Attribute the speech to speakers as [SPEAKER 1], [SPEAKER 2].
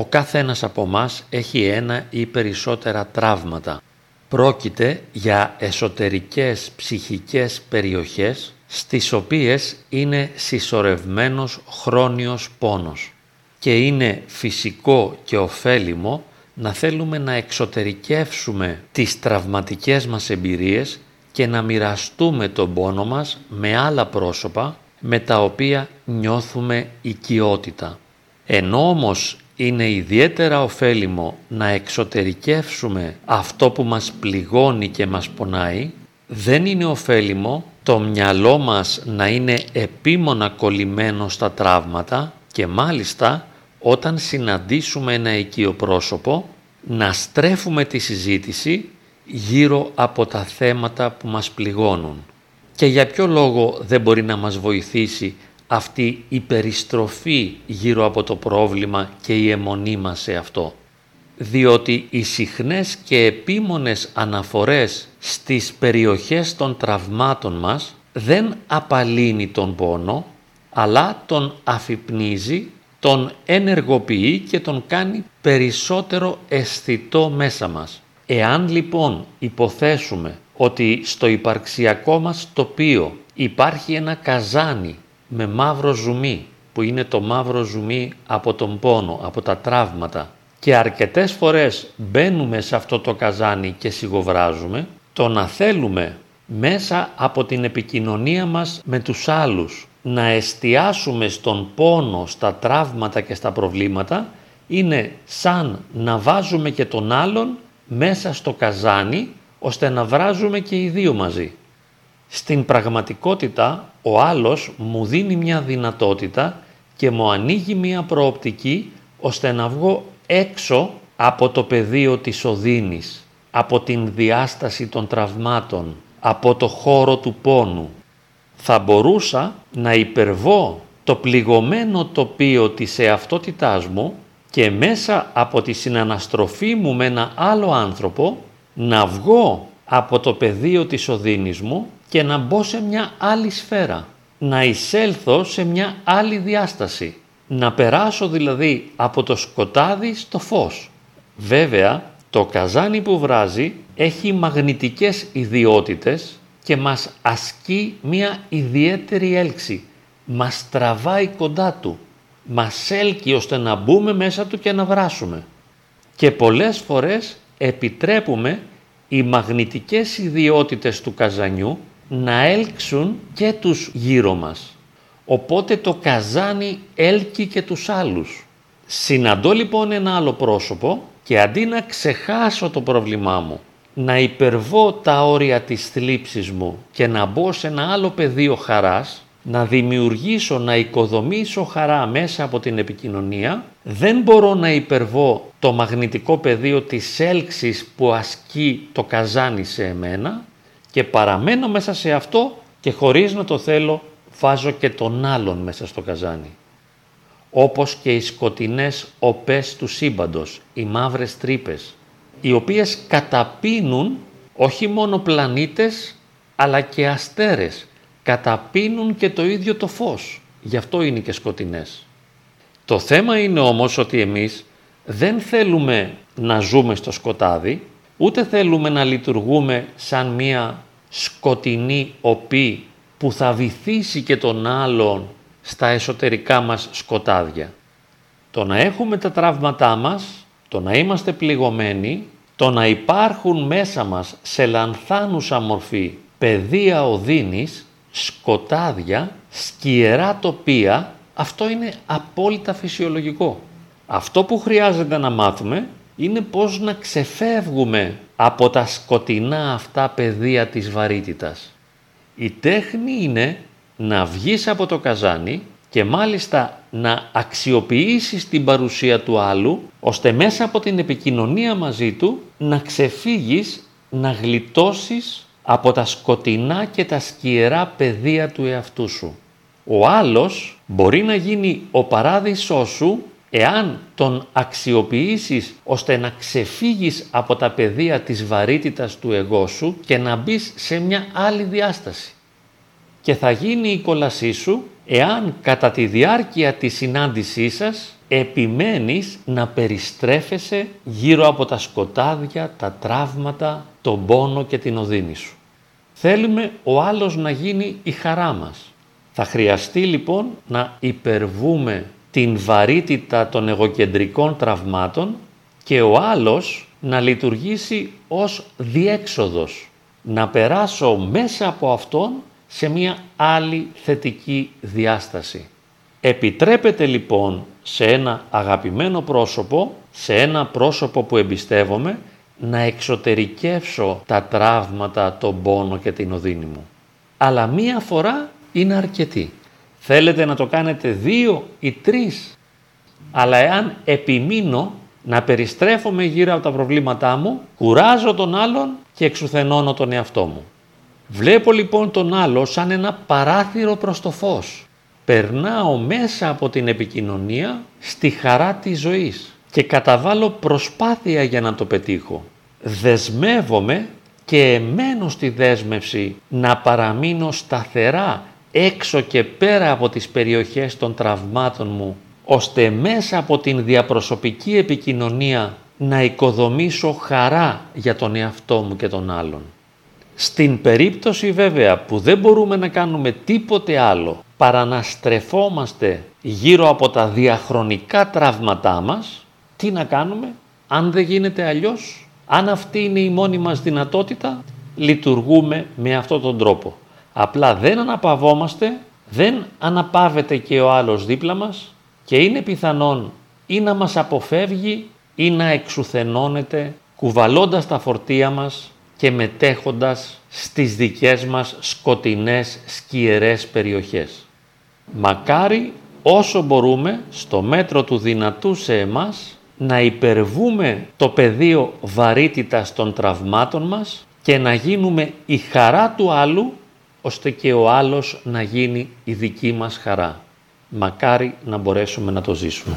[SPEAKER 1] ο καθένας από μας έχει ένα ή περισσότερα τραύματα. Πρόκειται για εσωτερικές ψυχικές περιοχές στις οποίες είναι συσσωρευμένος χρόνιος πόνος και είναι φυσικό και ωφέλιμο να θέλουμε να εξωτερικεύσουμε τις τραυματικές μας εμπειρίες και να μοιραστούμε τον πόνο μας με άλλα πρόσωπα με τα οποία νιώθουμε οικειότητα. Ενώ όμως είναι ιδιαίτερα ωφέλιμο να εξωτερικεύσουμε αυτό που μας πληγώνει και μας πονάει, δεν είναι ωφέλιμο το μυαλό μας να είναι επίμονα κολλημένο στα τραύματα και μάλιστα όταν συναντήσουμε ένα οικείο πρόσωπο να στρέφουμε τη συζήτηση γύρω από τα θέματα που μας πληγώνουν. Και για ποιο λόγο δεν μπορεί να μας βοηθήσει αυτή η περιστροφή γύρω από το πρόβλημα και η αιμονή μας σε αυτό. Διότι οι συχνές και επίμονες αναφορές στις περιοχές των τραυμάτων μας δεν απαλύνει τον πόνο, αλλά τον αφυπνίζει, τον ενεργοποιεί και τον κάνει περισσότερο αισθητό μέσα μας. Εάν λοιπόν υποθέσουμε ότι στο υπαρξιακό μας τοπίο υπάρχει ένα καζάνι με μαύρο ζουμί που είναι το μαύρο ζουμί από τον πόνο, από τα τραύματα και αρκετές φορές μπαίνουμε σε αυτό το καζάνι και σιγοβράζουμε, το να θέλουμε μέσα από την επικοινωνία μας με τους άλλους να εστιάσουμε στον πόνο, στα τραύματα και στα προβλήματα είναι σαν να βάζουμε και τον άλλον μέσα στο καζάνι ώστε να βράζουμε και οι δύο μαζί. Στην πραγματικότητα ο άλλος μου δίνει μια δυνατότητα και μου ανοίγει μια προοπτική ώστε να βγω έξω από το πεδίο της οδύνης, από την διάσταση των τραυμάτων, από το χώρο του πόνου. Θα μπορούσα να υπερβώ το πληγωμένο τοπίο της εαυτότητάς μου και μέσα από τη συναναστροφή μου με ένα άλλο άνθρωπο να βγω από το πεδίο της οδύνης μου και να μπω σε μια άλλη σφαίρα, να εισέλθω σε μια άλλη διάσταση, να περάσω δηλαδή από το σκοτάδι στο φως. Βέβαια, το καζάνι που βράζει έχει μαγνητικές ιδιότητες και μας ασκεί μια ιδιαίτερη έλξη. Μας τραβάει κοντά του, μας έλκει ώστε να μπούμε μέσα του και να βράσουμε. Και πολλές φορές επιτρέπουμε οι μαγνητικές ιδιότητες του καζανιού να έλξουν και τους γύρω μας. Οπότε το καζάνι έλκει και τους άλλους. Συναντώ λοιπόν ένα άλλο πρόσωπο και αντί να ξεχάσω το πρόβλημά μου, να υπερβώ τα όρια της θλίψης μου και να μπω σε ένα άλλο πεδίο χαράς, να δημιουργήσω, να οικοδομήσω χαρά μέσα από την επικοινωνία, δεν μπορώ να υπερβώ το μαγνητικό πεδίο της έλξης που ασκεί το καζάνι σε εμένα και παραμένω μέσα σε αυτό και χωρίς να το θέλω βάζω και τον άλλον μέσα στο καζάνι. Όπως και οι σκοτεινές οπές του σύμπαντος, οι μαύρες τρύπες, οι οποίες καταπίνουν όχι μόνο πλανήτες αλλά και αστέρες, καταπίνουν και το ίδιο το φως, γι' αυτό είναι και σκοτεινές. Το θέμα είναι όμως ότι εμείς δεν θέλουμε να ζούμε στο σκοτάδι, ούτε θέλουμε να λειτουργούμε σαν μία σκοτεινή οπή που θα βυθίσει και τον άλλον στα εσωτερικά μας σκοτάδια. Το να έχουμε τα τραύματά μας, το να είμαστε πληγωμένοι, το να υπάρχουν μέσα μας σε λανθάνουσα μορφή πεδία οδύνης, σκοτάδια, σκιερά τοπία, αυτό είναι απόλυτα φυσιολογικό. Αυτό που χρειάζεται να μάθουμε είναι πώς να ξεφεύγουμε από τα σκοτεινά αυτά πεδία της βαρύτητας. Η τέχνη είναι να βγεις από το καζάνι και μάλιστα να αξιοποιήσεις την παρουσία του άλλου ώστε μέσα από την επικοινωνία μαζί του να ξεφύγεις, να γλιτώσεις από τα σκοτεινά και τα σκιερά πεδία του εαυτού σου. Ο άλλος μπορεί να γίνει ο παράδεισός σου εάν τον αξιοποιήσεις ώστε να ξεφύγεις από τα πεδία της βαρύτητας του εγώ σου και να μπεις σε μια άλλη διάσταση. Και θα γίνει η κόλασή σου εάν κατά τη διάρκεια της συνάντησής σας επιμένεις να περιστρέφεσαι γύρω από τα σκοτάδια, τα τραύματα, τον πόνο και την οδύνη σου. Θέλουμε ο άλλος να γίνει η χαρά μας. Θα χρειαστεί λοιπόν να υπερβούμε την βαρύτητα των εγωκεντρικών τραυμάτων και ο άλλος να λειτουργήσει ως διέξοδος. Να περάσω μέσα από αυτόν σε μια άλλη θετική διάσταση. Επιτρέπεται λοιπόν σε ένα αγαπημένο πρόσωπο, σε ένα πρόσωπο που εμπιστεύομαι, να εξωτερικεύσω τα τραύματα, τον πόνο και την οδύνη μου. Αλλά μία φορά είναι αρκετή. Θέλετε να το κάνετε δύο ή τρεις. Αλλά εάν επιμείνω να περιστρέφομαι γύρω από τα προβλήματά μου, κουράζω τον άλλον και εξουθενώνω τον εαυτό μου. Βλέπω λοιπόν τον άλλο σαν ένα παράθυρο προς το φως. Περνάω μέσα από την επικοινωνία στη χαρά της ζωής και καταβάλω προσπάθεια για να το πετύχω. Δεσμεύομαι και εμένω στη δέσμευση να παραμείνω σταθερά έξω και πέρα από τις περιοχές των τραυμάτων μου, ώστε μέσα από την διαπροσωπική επικοινωνία να οικοδομήσω χαρά για τον εαυτό μου και τον άλλον. Στην περίπτωση βέβαια που δεν μπορούμε να κάνουμε τίποτε άλλο παρά να στρεφόμαστε γύρω από τα διαχρονικά τραύματά μας, τι να κάνουμε, αν δεν γίνεται αλλιώς, αν αυτή είναι η μόνη μας δυνατότητα, λειτουργούμε με αυτόν τον τρόπο. Απλά δεν αναπαυόμαστε, δεν αναπαύεται και ο άλλος δίπλα μας και είναι πιθανόν ή να μας αποφεύγει ή να εξουθενώνεται κουβαλώντας τα φορτία μας και μετέχοντας στις δικές μας σκοτεινές σκιερές περιοχές. Μακάρι όσο μπορούμε στο μέτρο του δυνατού σε εμάς να υπερβούμε το πεδίο βαρύτητας των τραυμάτων μας και να γίνουμε η χαρά του άλλου ώστε και ο άλλος να γίνει η δική μας χαρά. Μακάρι να μπορέσουμε να το ζήσουμε.